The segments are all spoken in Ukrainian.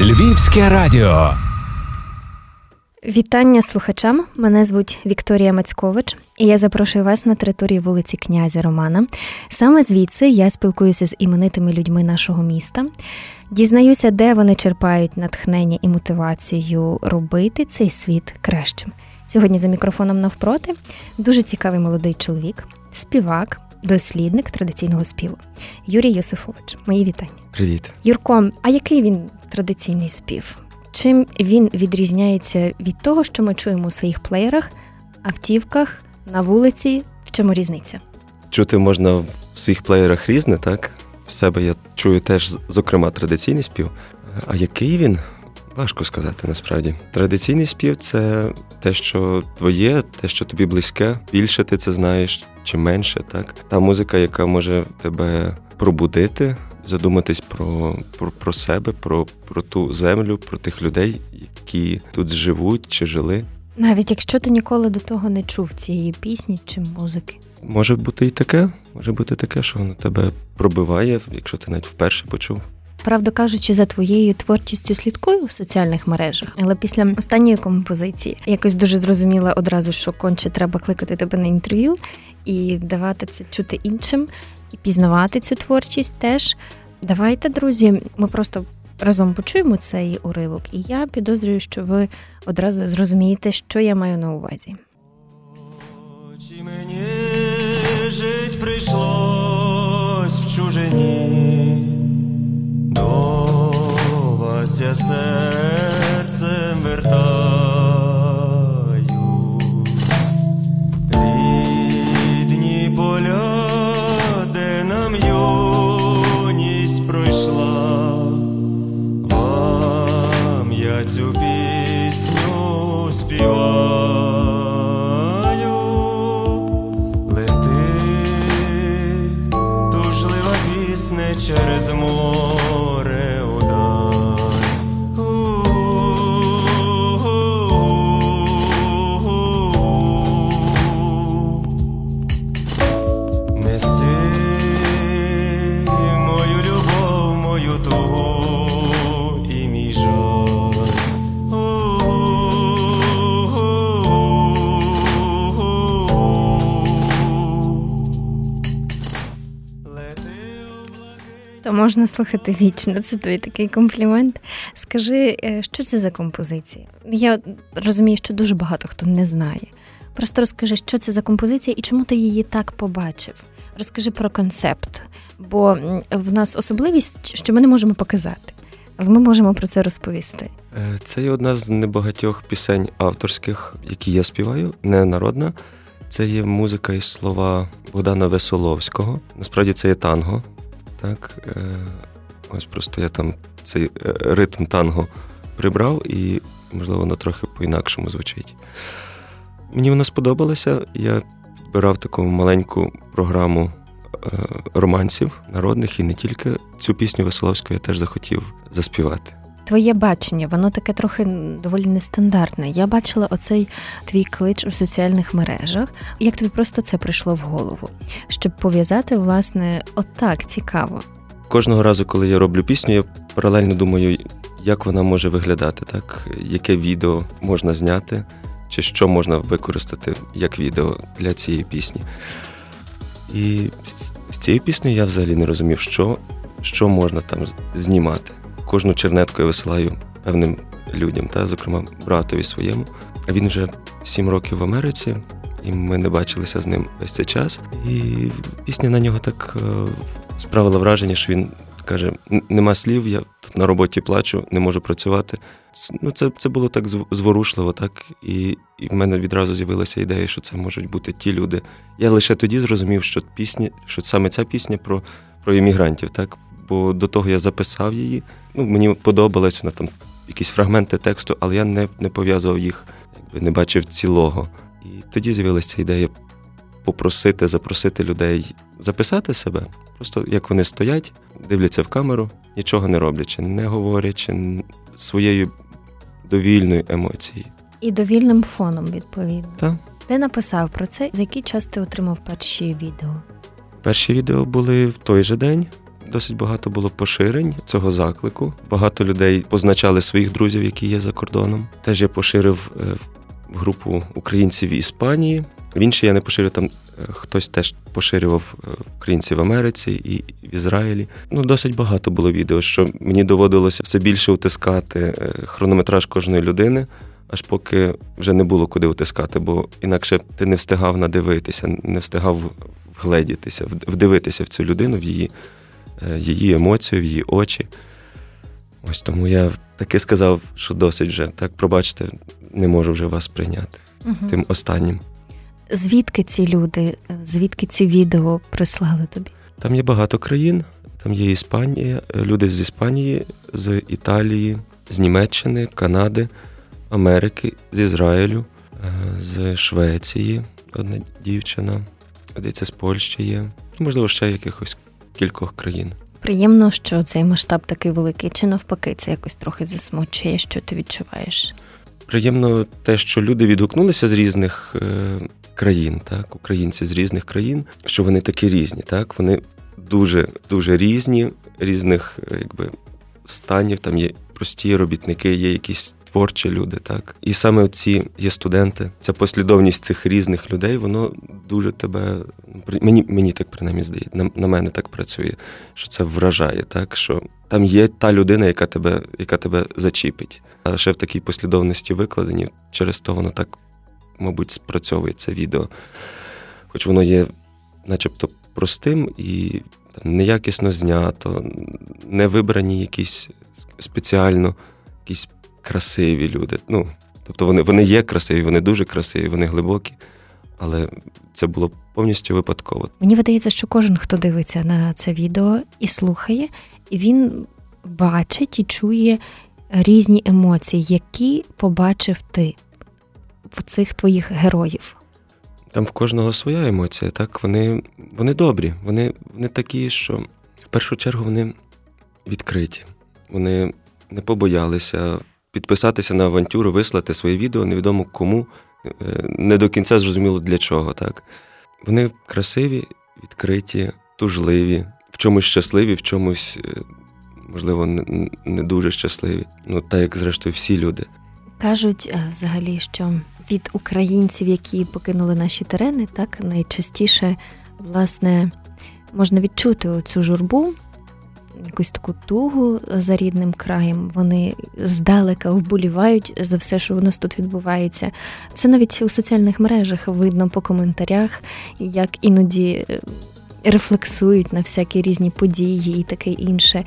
Львівське радіо. Вітання слухачам. Мене звуть Вікторія Мацькович, і я запрошую вас на територію вулиці князя Романа. Саме звідси я спілкуюся з іменитими людьми нашого міста. Дізнаюся, де вони черпають натхнення і мотивацію робити цей світ кращим. Сьогодні за мікрофоном навпроти дуже цікавий молодий чоловік, співак, дослідник традиційного співу Юрій Йосифович. Мої вітання. Привіт, Юрко. А який він традиційний спів? Чим він відрізняється від того, що ми чуємо у своїх плеєрах, автівках, на вулиці? В чому різниця? Чути можна в своїх плеєрах різне, так? В себе я чую теж, зокрема, традиційний спів. А який він? Важко сказати насправді. Традиційний спів це те, що твоє, те, що тобі близьке. Більше ти це знаєш чи менше, так? Та музика, яка може тебе пробудити, задуматись про про, про себе, про, про ту землю, про тих людей, які тут живуть чи жили. Навіть якщо ти ніколи до того не чув цієї пісні чи музики. Може бути і таке, може бути таке, що воно тебе пробиває, якщо ти навіть вперше почув. Правду кажучи, за твоєю творчістю слідкую у соціальних мережах, але після останньої композиції якось дуже зрозуміла одразу, що конче треба кликати тебе на інтерв'ю і давати це чути іншим, і пізнавати цю творчість теж. Давайте, друзі, ми просто разом почуємо цей уривок, і я підозрюю, що ви одразу зрозумієте, що я маю на увазі. Чи мені жить прийшлось в чужині, до вас я серцем вертаюсь, То можна слухати вічно. Це тобі такий комплімент. Скажи, е, що це за композиція? Я розумію, що дуже багато хто не знає. Просто розкажи, що це за композиція і чому ти її так побачив. Розкажи про концепт, бо в нас особливість, що ми не можемо показати, але ми можемо про це розповісти. Е, Це є одна з небагатьох пісень авторських, які я співаю, не народна. Це є музика і слова Богдана Весоловського. Насправді це є танго. Так, е, ось просто я там цей е, ритм танго прибрав, і, можливо, воно трохи по-інакшому звучить. Мені вона сподобалася. Я підбирав таку маленьку програму е, романсів народних і не тільки. Цю пісню Веселовського я теж захотів заспівати. Твоє бачення, воно таке трохи доволі нестандартне. Я бачила оцей твій клич у соціальних мережах. Як тобі просто це прийшло в голову? Щоб пов'язати, власне, отак цікаво. Кожного разу, коли я роблю пісню, я паралельно думаю, як вона може виглядати, так, яке відео можна зняти, чи що можна використати як відео для цієї пісні. І з цією піснею я взагалі не розумів, що, що можна там знімати. Кожну чернетку я висилаю певним людям, та, зокрема, братові своєму. А він вже сім років в Америці, і ми не бачилися з ним весь цей час. І пісня на нього так е, справила враження, що він каже: нема слів, я тут на роботі плачу, не можу працювати. Ну, це, це було так зв- зворушливо, так і, і в мене відразу з'явилася ідея, що це можуть бути ті люди. Я лише тоді зрозумів, що пісня, що саме ця пісня про, про іммігрантів, так. Бо до того я записав її. Ну, мені подобалось вона там якісь фрагменти тексту, але я не, не пов'язував їх, якби не бачив цілого. І тоді з'явилася ідея попросити, запросити людей записати себе, просто як вони стоять, дивляться в камеру, нічого не роблячи, не говорячи своєю довільною емоцією. І довільним фоном, відповідно. Так. Ти написав про це, за який час ти отримав перші відео? Перші відео були в той же день, досить багато було поширень цього заклику. Багато людей позначали своїх друзів, які є за кордоном. Теж я поширив е, групу українців в Іспанії. В іншій я не поширив там. е, Хтось теж поширював е, українців в Америці і в Ізраїлі. Ну, досить багато було відео, що мені доводилося все більше утискати хронометраж кожної людини, аж поки вже не було куди утискати, бо інакше ти не встигав надивитися, не встигав вгледітися, вдивитися в цю людину, в її, її емоцію, в її очі. Ось тому я таки сказав, що досить вже. Так, пробачте, не можу вже вас прийняти. Мгм. Тим останнім. Звідки ці люди, звідки ці відео прислали тобі? Там є багато країн. Там є Іспанія, е, люди з Іспанії, з Італії, з Німеччини, Канади, Америки, з Ізраїлю, е, з Швеції одна дівчина, здається, з Польщі є. Можливо, ще якихось кількох країн. Приємно, що цей масштаб такий великий, чи навпаки, це якось трохи засмучує, що ти відчуваєш? Приємно те, що люди відгукнулися з різних е, країн, так, українці з різних країн, що вони такі різні, так, вони дуже дуже різні, різних е, якби станів. Там є прості робітники, є якісь творчі люди, так. І саме ці є студенти. Ця послідовність цих різних людей, воно дуже тебе мені, мені так принаймні здається, на, на мене так працює, що це вражає, так що там є та людина, яка тебе, яка тебе зачіпить. А ще в такій послідовності викладені, через то воно так, мабуть, спрацьовує це відео. Хоч воно є начебто простим і там, неякісно знято, не вибрані якісь спеціально якісь красиві люди. Ну, тобто вони, вони є красиві, вони дуже красиві, вони глибокі, але це було повністю випадково. Мені видається, що кожен, хто дивиться на це відео і слухає, він бачить і чує різні емоції, які побачив ти в цих твоїх героїв. Там в кожного своя емоція, так вони, вони добрі, вони, вони такі, що в першу чергу вони відкриті. Вони не побоялися підписатися на авантюру, вислати своє відео, невідомо кому, е, не до кінця зрозуміло для чого. Так? Вони красиві, відкриті, тужливі, в чомусь щасливі, в чомусь, е, можливо, не, дуже щасливі. Ну, так як зрештою всі люди. Кажуть е, взагалі, що від українців, які покинули наші терени, так найчастіше власне можна відчути цю журбу, якусь таку тугу за рідним краєм. Вони здалека вболівають за все, що у нас тут відбувається. Це навіть у соціальних мережах видно по коментарях, як іноді е, рефлексують на всякі різні події і таке інше.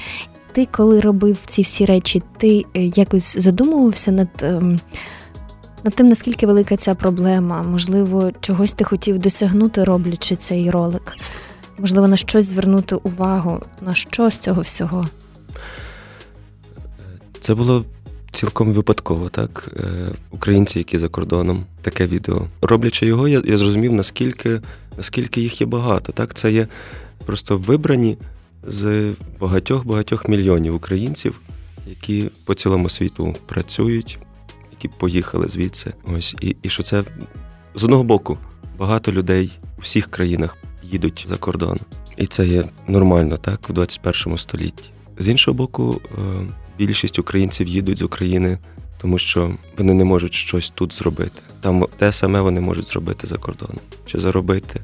Ти, коли робив ці всі речі, ти е, якось задумувався над, ем, над тим, наскільки велика ця проблема? Можливо, чогось ти хотів досягнути, роблячи цей ролик? Можливо, на щось звернути увагу, на що з цього всього? Це було цілком випадково, так? Е, Українці, які за кордоном, таке відео. Роблячи його, я, я зрозумів, наскільки, наскільки їх є багато. Так? Це є просто вибрані з багатьох-багатьох мільйонів українців, які по цілому світу працюють, які поїхали звідси. Ось, і, і що це з одного боку багато людей у всіх країнах їдуть за кордон. І це є нормально, так, в 21 столітті. З іншого боку, е, більшість українців їдуть з України, тому що вони не можуть щось тут зробити. Там те саме вони можуть зробити за кордоном, чи заробити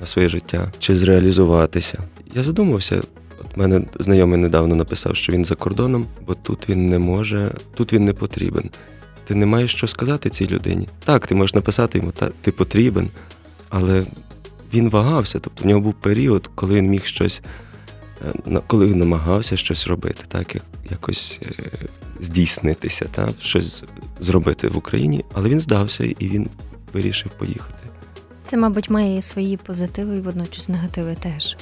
на своє життя, чи зреалізуватися. Я задумався. От мене знайомий недавно написав, що він за кордоном, бо тут він не може, тут він не потрібен. Ти не маєш що сказати цій людині. Так, ти можеш написати йому, та ти потрібен, але він вагався. Тобто в нього був період, коли він міг щось, е, коли він намагався щось робити, так як якось е, здійснитися, так, щось зробити в Україні, але він здався і він вирішив поїхати. Це, мабуть, має і свої позитиви і водночас негативи теж.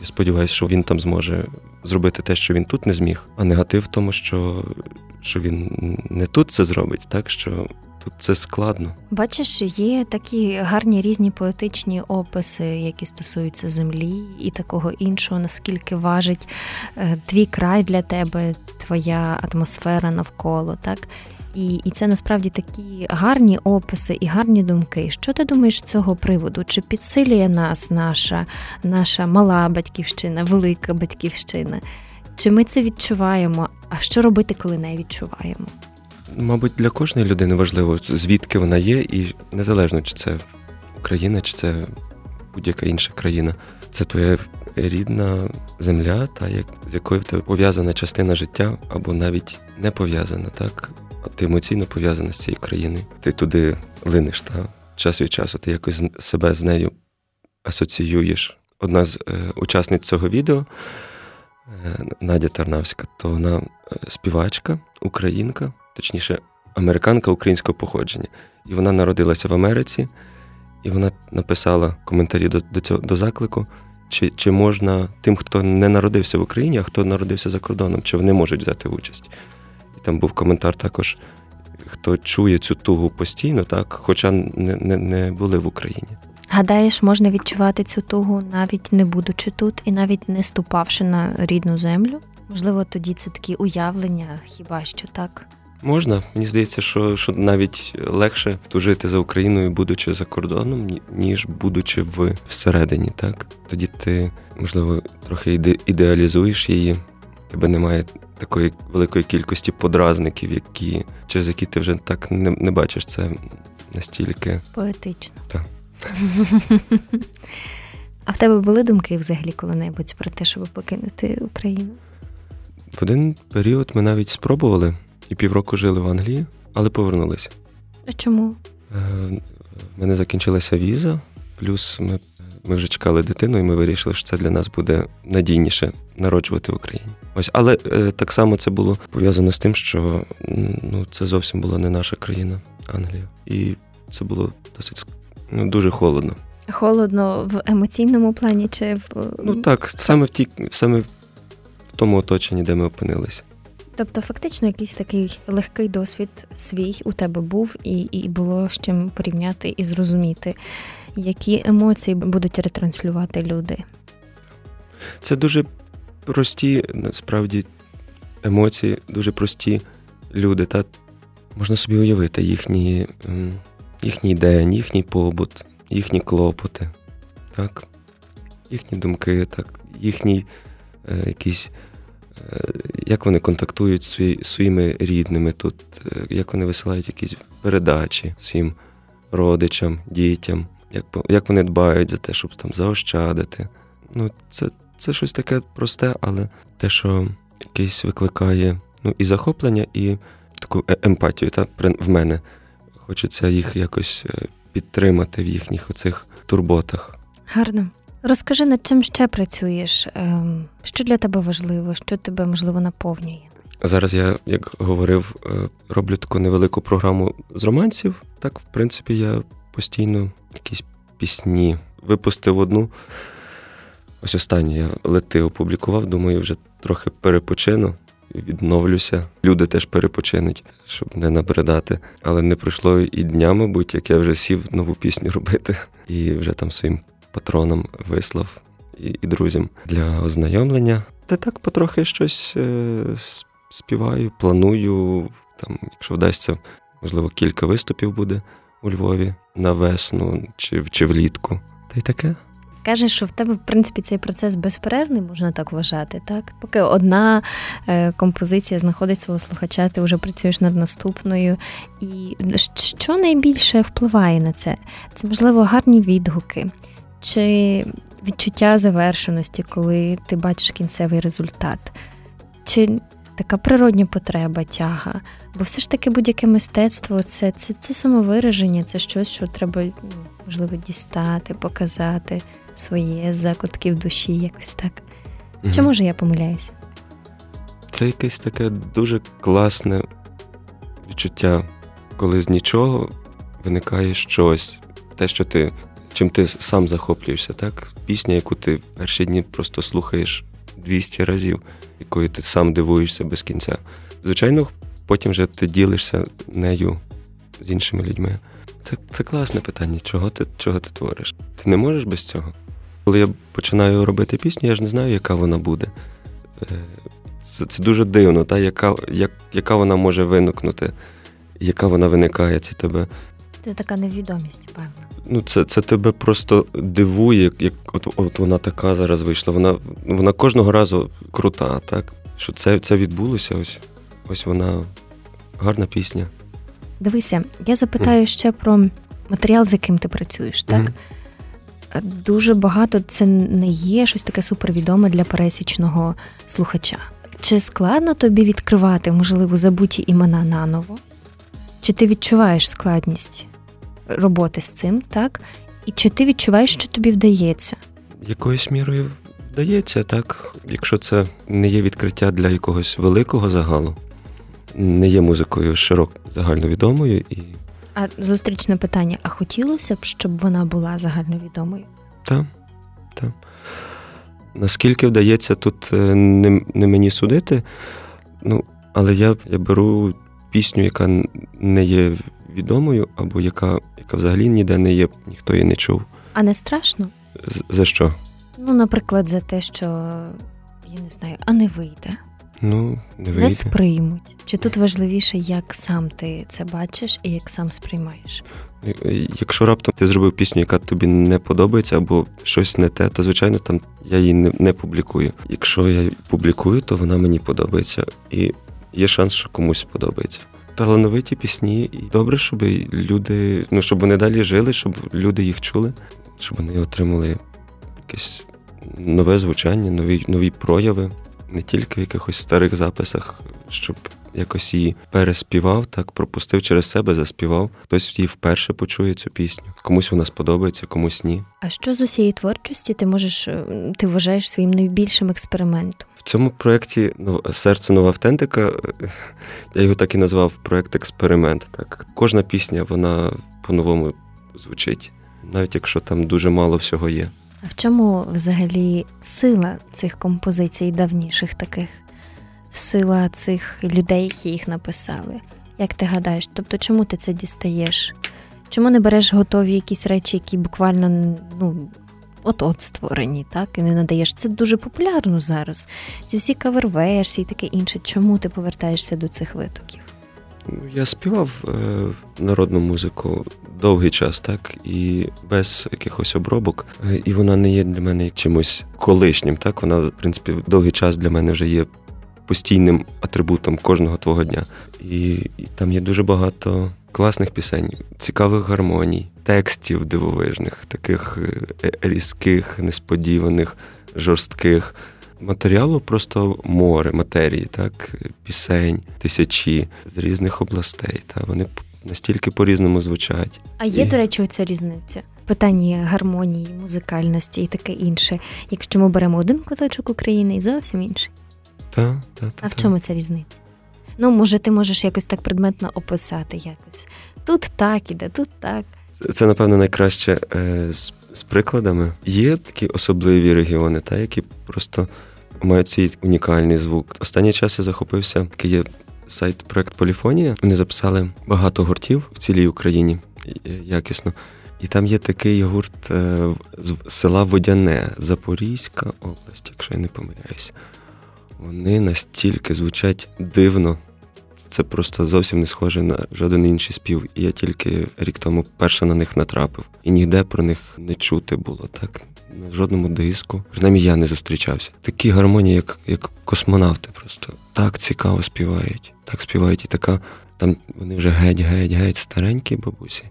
Я сподіваюся, що він там зможе зробити те, що він тут не зміг, а негатив в тому, що, що він не тут це зробить, так що тут це складно. Бачиш, є такі гарні різні поетичні описи, які стосуються землі і такого іншого, наскільки важить е, твій край для тебе, твоя атмосфера навколо, так? І і це насправді такі гарні описи і гарні думки. Що ти думаєш з цього приводу? Чи підсилює нас наша, наша мала батьківщина, велика батьківщина? Чи ми це відчуваємо? А що робити, коли не відчуваємо? Мабуть, для кожної людини важливо, звідки вона є, і незалежно, чи це Україна, чи це будь-яка інша країна. Це твоя рідна земля, та як з якою в тебе пов'язана частина життя, або навіть не пов'язана, так? А ти емоційно пов'язана з цією країною. Ти туди линеш, та час від часу ти якось себе з нею асоціюєш. Одна з е, учасниць цього відео, е, Надя Тарнавська, то вона е, співачка, українка, точніше, американка українського походження. І вона народилася в Америці, і вона написала коментарі до до, цього до заклику, чи чи можна тим, хто не народився в Україні, а хто народився за кордоном, чи вони можуть взяти участь. І там був коментар також, хто чує цю тугу постійно, так, хоча не, не, не були в Україні. Гадаєш, можна відчувати цю тугу, навіть не будучи тут, і навіть не ступавши на рідну землю? Можливо, тоді це такі уявлення, хіба що так? Можна. Мені здається, що що навіть легше тужити за Україною, будучи за кордоном, ніж будучи в всередині. Так тоді ти, можливо, трохи іде, ідеалізуєш її. Тебе немає такої великої кількості подразників, які через які ти вже так не, не бачиш. Це настільки поетично. Так. А в тебе були думки взагалі коли-небудь про те, щоб покинути Україну? В один період ми навіть спробували і півроку жили в Англії, але повернулися. А чому? Е, в мене закінчилася віза, плюс ми ми вже чекали дитину, і ми вирішили, що це для нас буде надійніше народжувати в Україні. Ось, але е, так само це було пов'язано з тим, що ну, це зовсім була не наша країна, Англія. І це було досить ну, дуже холодно. Холодно в емоційному плані чи в ну так, саме в ті, саме в тому оточенні, де ми опинилися. Тобто, фактично, якийсь такий легкий досвід свій у тебе був, і і було з чим порівняти і зрозуміти, які емоції будуть ретранслювати люди. Це дуже прості, насправді, емоції, дуже прості люди. Та Можна собі уявити їхні, їхній день, їхній побут, їхні клопоти, так? їхні думки, так, їхній е, якийсь як вони контактують зі своїми рідними тут, е, як вони висилають якісь передачі своїм родичам, дітям, як як вони дбають за те, щоб там заощадити. Ну, Це це щось таке просте, але те, що якийсь викликає ну, і захоплення, і таку е, емпатію та, в мене. Хочеться їх якось е, підтримати в їхніх оцих турботах. Гарно. Розкажи, над чим ще працюєш? Ем, що для тебе важливо, що тебе можливо наповнює? Зараз я, як говорив, е, роблю таку невелику програму з романсів. Так, в принципі, я постійно якісь пісні випустив одну. Ось останнє я лети опублікував, думаю, вже трохи перепочину, відновлюся. Люди теж перепочинуть, щоб не набридати. Але не пройшло і дня, мабуть, як я вже сів нову пісню робити, і вже там своїм патронам вислав і, і друзям для ознайомлення. Та так потрохи щось е, співаю, планую. Там, якщо вдасться, можливо, кілька виступів буде у Львові на весну чи, чи влітку. Та й таке. Кажеш, що в тебе, в принципі, цей процес безперервний, можна так вважати, так? Поки одна е, композиція знаходить свого слухача, ти вже працюєш над наступною. І що найбільше впливає на це? Це, можливо, гарні відгуки, чи відчуття завершеності, коли ти бачиш кінцевий результат, чи така природня потреба, тяга. Бо все ж таки будь-яке мистецтво це це, це самовираження, це щось, що треба, ну, можливо, дістати, показати своє закутків душі, якось так. Угу. Чи може я помиляюся? Це якесь таке дуже класне відчуття, коли з нічого виникає щось, те, що ти чим ти сам захоплюєшся, так? Пісня, яку ти в перші дні просто слухаєш 200 разів, якою ти сам дивуєшся без кінця. Звичайно, потім вже ти ділишся нею з іншими людьми. Це це класне питання, чого ти чого ти твориш. Ти не можеш без цього. Коли я починаю робити пісню, я ж не знаю, яка вона буде. Е, це це дуже дивно, та, яка як, яка вона може виникнути. яка вона виникає, це тебе. Це така невідомість, певно. Ну, це це тебе просто дивує, як от от вона така зараз вийшла. Вона вона кожного разу крута, так? Що це це відбулося, ось ось вона гарна пісня. Дивися, я запитаю mm. ще про матеріал, з яким ти працюєш, так? Mm. Дуже багато це не є щось таке супервідоме для пересічного слухача. Чи складно тобі відкривати, можливо, забуті імена наново? Чи ти відчуваєш складність роботи з цим, так? І чи ти відчуваєш, що тобі вдається? Якоюсь мірою вдається, так. Якщо це не є відкриття для якогось великого загалу, не є музикою широко загальновідомою і. А зустрічне питання: а хотілося б, щоб вона була загальновідомою? Так, так. Наскільки вдається тут е, не не мені судити, ну, але я я беру пісню, яка не є відомою, або яка яка взагалі ніде не є, ніхто її не чув. А не страшно? За що? Ну, наприклад, за те, що я не знаю, а не вийде. Ну, не вийде. Не сприймуть. Чи тут важливіше, як сам ти це бачиш і як сам сприймаєш? Якщо раптом ти зробив пісню, яка тобі не подобається, або щось не те, то звичайно там я її не, не публікую. Якщо я публікую, то вона мені подобається, і є шанс, що комусь подобається. Талановиті пісні, і добре, щоб люди, ну щоб вони далі жили, щоб люди їх чули, щоб вони отримали якесь нове звучання, нові нові прояви, не тільки в якихось старих записах, щоб якось її переспівав, так пропустив через себе, заспівав. Хтось її вперше почує цю пісню. Комусь вона сподобається, комусь ні. А що з усієї творчості ти можеш е, ти вважаєш своїм найбільшим експериментом? В цьому проєкті серце нова автентика. Я його так і назвав проєкт експеримент. Так, кожна пісня вона по-новому звучить, навіть якщо там дуже мало всього є. А в чому взагалі сила цих композицій давніших таких? Сила цих людей, які їх написали? Як ти гадаєш? Тобто, чому ти це дістаєш? Чому не береш готові якісь речі, які буквально ну, от-от створені, так? І не надаєш? Це дуже популярно зараз. Ці всі кавер-версії, таке інше. Чому ти повертаєшся до цих витоків? Я співав е, народну музику довгий час, так і без якихось обробок. Е, і вона не є для мене чимось колишнім. Так вона, в принципі, довгий час для мене вже є постійним атрибутом кожного твого дня. І, і там є дуже багато класних пісень, цікавих гармоній, текстів дивовижних, таких е, різких, несподіваних, жорстких матеріалу просто море матерії, так, пісень, тисячі з різних областей. Та вони настільки по-різному звучать. А є, і... до речі, оця різниця? Питання гармонії, музикальності і таке інше. Якщо ми беремо один куточок України і зовсім інший. Так, так, А в чому ця різниця? Ну, може, ти можеш якось так предметно описати якось. Тут так іде, тут так. Це, напевно, найкраще е, з, з прикладами. Є такі особливі регіони, та, які просто мають свій унікальний звук. Останній час я захопився, такий є сайт проект Поліфонія. Вони записали багато гуртів в цілій Україні якісно. І там є такий гурт е, з села Водяне, Запорізька область, якщо я не помиляюся. Вони настільки звучать дивно. Це просто зовсім не схоже на жоден інший спів. І я тільки рік тому перше на них натрапив. І ніде про них не чути було так на жодному диску. Принаймні я не зустрічався. Такі гармонії, як як космонавти, просто так цікаво співають. Так співають і така. Там вони вже геть-геть-геть старенькі бабусі.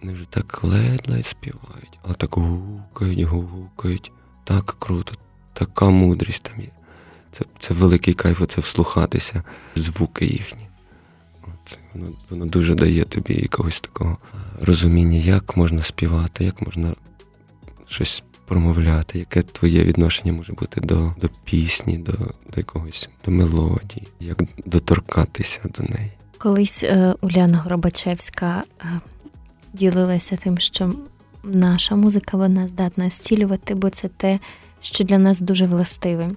Вони вже так ледь-ледь співають, але так гукають, гукають. Так круто, така мудрість там є. Це це великий кайф, це вслухатися, звуки їхні. Воно воно дуже дає тобі якогось такого розуміння, як можна співати, як можна щось промовляти, яке твоє відношення може бути до до пісні, до до якогось до мелодії, як доторкатися до неї. Колись е, Уляна Горбачевська е, ділилася тим, що наша музика вона здатна зцілювати, бо це те, що для нас дуже властиве.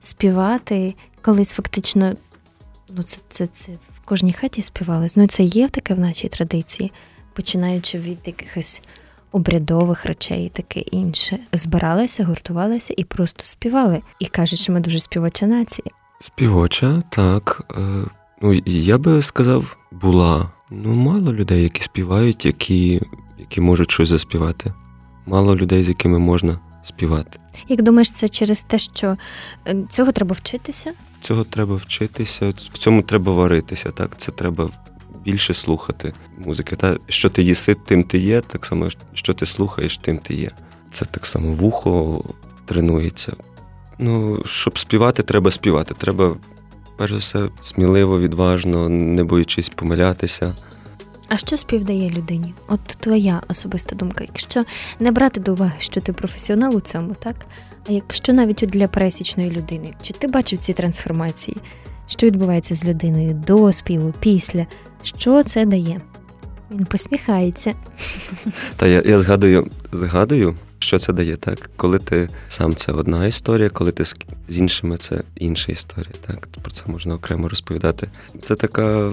Співати колись фактично, ну це це, це в кожній хаті співалось. Ну це є таке в нашій традиції, починаючи від якихось обрядових речей, і таке інше. Збиралися, гуртувалися і просто співали. І кажуть, що ми дуже співоча нація. Співоча, так. Е, ну, я би сказав, була Ну, мало людей, які співають, які, які можуть щось заспівати. Мало людей, з якими можна співати. Як думаєш, це через те, що е, цього треба вчитися? Цього треба вчитися, в цьому треба варитися, так? Це треба більше слухати музики. Та що ти їси, тим ти є, так само, що ти слухаєш, тим ти є. Це так само вухо тренується. Ну, щоб співати, треба співати. Треба, перш за все, сміливо, відважно, не боючись помилятися. А що спів дає людині? От твоя особиста думка. Якщо не брати до уваги, що ти професіонал у цьому, так? А якщо навіть для пересічної людини, чи ти бачив ці трансформації? Що відбувається з людиною до співу, після? Що це дає? Він посміхається. Та я, я згадую, згадую, що це дає, так? Коли ти сам це одна історія, коли ти з, іншими це інша історія. Так? Про це можна окремо розповідати. Це така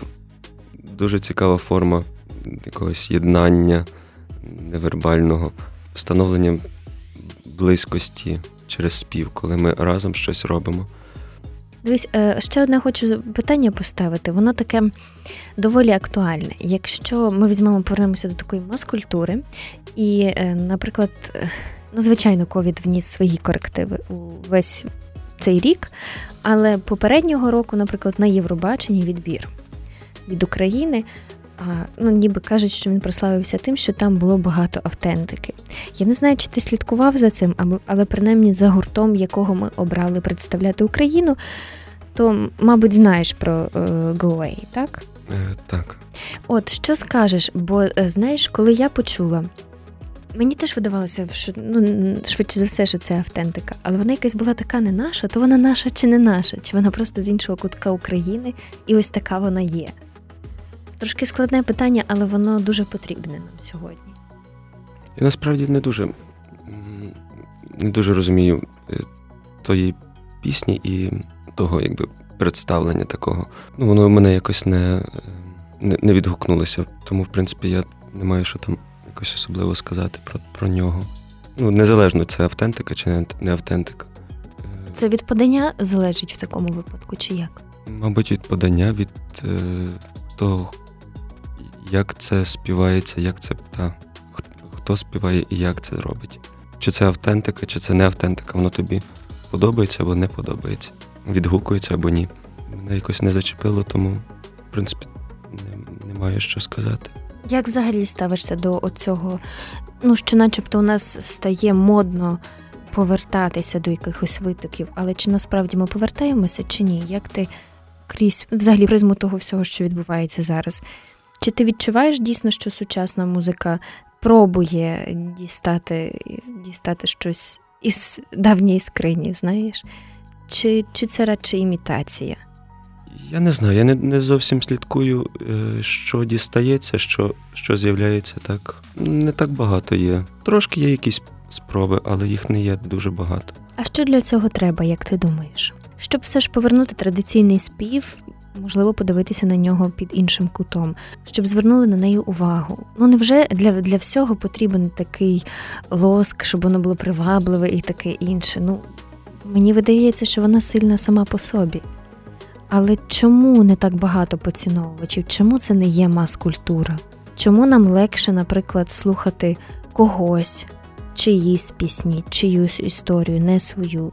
дуже цікава форма якогось єднання невербального, встановлення близькості через спів, коли ми разом щось робимо. Дивись, е, ще одне хочу питання поставити. Воно таке доволі актуальне. Якщо ми візьмемо, повернемося до такої мас-культури, і, е, наприклад, е, ну, звичайно, ковід вніс свої корективи у весь цей рік, але попереднього року, наприклад, на Євробаченні відбір від України. Ну, ніби кажуть, що він прославився тим, що там було багато автентики. Я не знаю, чи ти слідкував за цим, але принаймні за гуртом, якого ми обрали представляти Україну, то, мабуть, знаєш про е, Go Away, так? Е, Так. От що скажеш? Бо е, знаєш, коли я почула, мені теж видавалося, що ну швидше за все, що це автентика, але вона якась була така не наша, то вона наша чи не наша, чи вона просто з іншого кутка України, і ось така вона є. Трошки складне питання, але воно дуже потрібне нам сьогодні. Я насправді не дуже не дуже розумію е, тої пісні і того якби представлення такого. Ну, воно в мене якось не, не не, відгукнулося. Тому, в принципі, я не маю що там якось особливо сказати про про нього. Ну, незалежно, це автентика чи не автентика. Е, це від подання залежить в такому випадку, чи як? Мабуть, від подання, від е, того, як це співається, як це та, хто співає і як це робить. Чи це автентика, чи це не автентика, воно тобі подобається або не подобається, відгукується або ні. Мене якось не зачепило, тому, в принципі, не, немає що сказати. Як взагалі ставишся до оцього, ну що, начебто, у нас стає модно повертатися до якихось витоків, але чи насправді ми повертаємося, чи ні? Як ти крізь взагалі призму того всього, що відбувається зараз? Чи ти відчуваєш дійсно, що сучасна музика пробує дістати дістати щось із давньої скрині, знаєш? Чи чи це радше імітація? Я не знаю, я не не зовсім слідкую, е, що дістається, що що з'являється так. Не так багато є. Трошки є якісь спроби, але їх не є дуже багато. А що для цього треба, як ти думаєш? Щоб все ж повернути традиційний спів, можливо, подивитися на нього під іншим кутом, щоб звернули на неї увагу. Ну невже для для всього потрібен такий лоск, щоб воно було привабливе і таке інше? Ну мені видається, що вона сильна сама по собі. Але чому не так багато поціновувачів? Чому це не є мас-культура? Чому нам легше, наприклад, слухати когось, чиїсь пісні, чиюсь історію, не свою?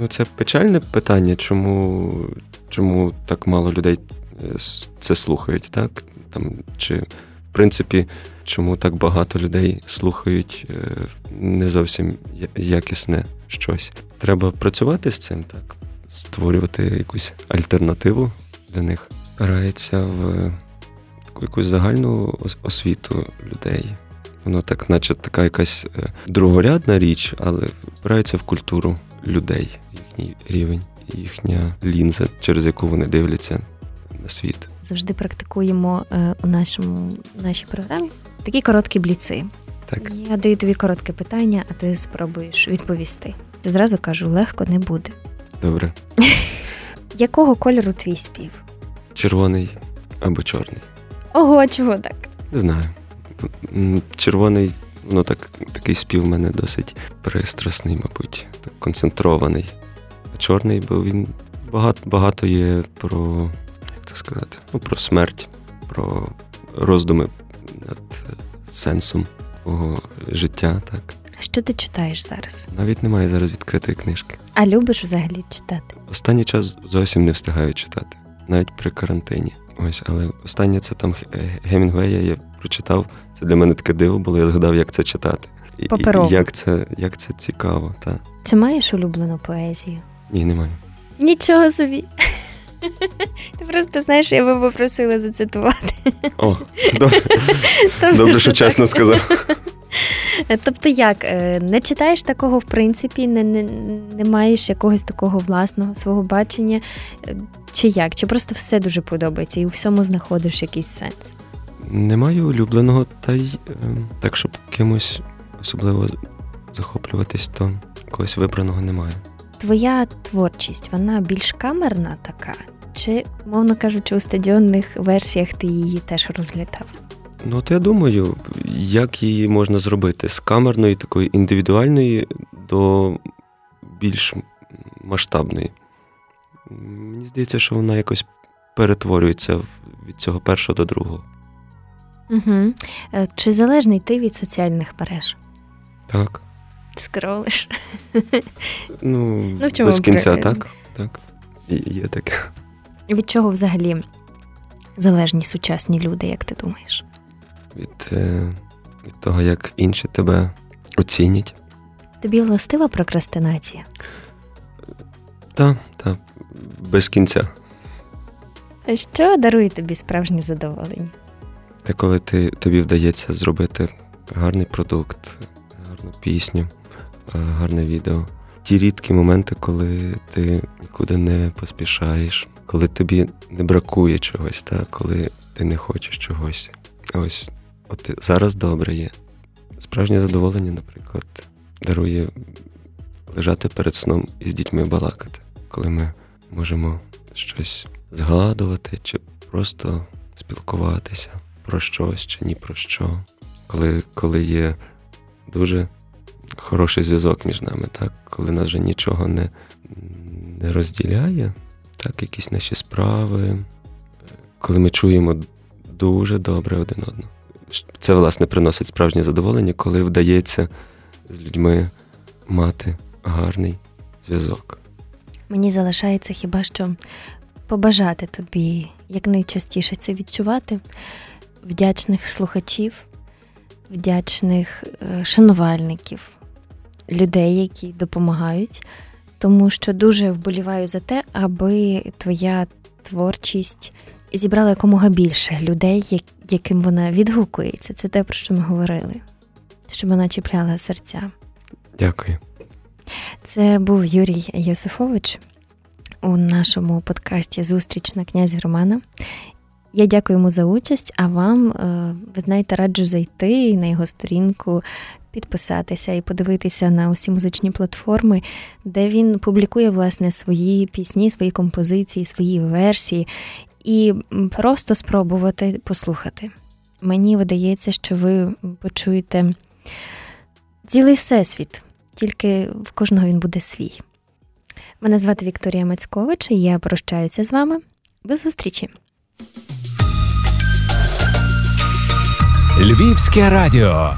Ну, це печальне питання, чому чому так мало людей е, це слухають, так? Там, Чи, в принципі, чому так багато людей слухають е, не зовсім якісне щось. Треба працювати з цим, так, створювати якусь альтернативу для них. Спирається в таку якусь загальну освіту людей. Воно так, наче така якась е, другорядна річ, але впирається в культуру людей, їхній рівень їхня лінза, через яку вони дивляться на світ. Завжди практикуємо е, у нашому нашій програмі такі короткі бліци. Так. Я даю тобі коротке питання, а ти спробуєш відповісти. Я зразу кажу, легко не буде. Добре. Якого кольору твій спів? Червоний або чорний. Ого, чого так? Не знаю. Червоний, воно так, такий спів в мене досить пристрасний, мабуть, так концентрований чорний, бо він багато багато є про, як це сказати, ну, про смерть, про роздуми над сенсом твого життя. Так Що ти читаєш зараз? навіть немає зараз відкритої книжки. А любиш взагалі читати? Останній час зовсім не встигаю читати, навіть при карантині. Ось, але останнє це там Ге- Гемінгуея я прочитав. Це для мене таке диво було, я згадав, як це читати. І, і як це, як це цікаво, та Чи маєш улюблену поезію? Ні, немає. Нічого собі. Ти просто знаєш, я би попросила зацитувати. О, добре, добре, що чесно сказав. Тобто як, е, не читаєш такого, в принципі, не, не, не маєш якогось такого власного свого бачення, Е, чи як? Чи просто все дуже подобається і у всьому знаходиш якийсь сенс? Немає улюбленого, та й е, так, щоб кимось особливо захоплюватись, то когось вибраного немає. Твоя творчість, вона більш камерна така? Чи, мовно кажучи, у стадіонних версіях ти її теж розглядав? Ну, от я думаю, як її можна зробити з камерної, такої індивідуальної до більш масштабної. Мені здається, що вона якось перетворюється від цього першого до другого. Угу. Чи залежний ти від соціальних мереж? Так. Скролиш? Ну, Ну, в чому без кінця, при- так? Так. І є таке. Від чого взагалі залежні сучасні люди, як ти думаєш? Від, е, від того, як інші тебе оцінять. Тобі властива прокрастинація? Так, так. Без кінця. А Що дарує тобі справжнє задоволення? Те, коли ти, тобі вдається зробити гарний продукт, гарну пісню, гарне відео. Ті рідкі моменти, коли ти нікуди не поспішаєш, коли тобі не бракує чогось, та коли ти не хочеш чогось. Ось, от зараз добре є. Справжнє задоволення, наприклад, дарує лежати перед сном і з дітьми балакати, коли ми можемо щось згадувати чи просто спілкуватися про щось чи ні про що. Коли, коли є дуже хороший зв'язок між нами, так? коли нас вже нічого не, не розділяє, так, якісь наші справи, коли ми чуємо дуже добре один одного. Це, власне, приносить справжнє задоволення, коли вдається з людьми мати гарний зв'язок. Мені залишається хіба що побажати тобі якнайчастіше це відчувати, вдячних слухачів, вдячних е, шанувальників, людей, які допомагають, тому що дуже вболіваю за те, аби твоя творчість зібрала якомога більше людей, яким вона відгукується. Це те, про що ми говорили, щоб вона чіпляла серця. Дякую. Це був Юрій Йосифович у нашому подкасті Зустріч на князі Романа. Я дякую йому за участь, а вам, е, ви знаєте, раджу зайти на його сторінку, підписатися і подивитися на усі музичні платформи, де він публікує власне свої пісні, свої композиції, свої версії, і просто спробувати послухати. Мені видається, що ви почуєте цілий всесвіт тільки в кожного він буде свій. Мене звати Вікторія Мацькович, і я прощаюся з вами. До зустрічі! Львівське радіо.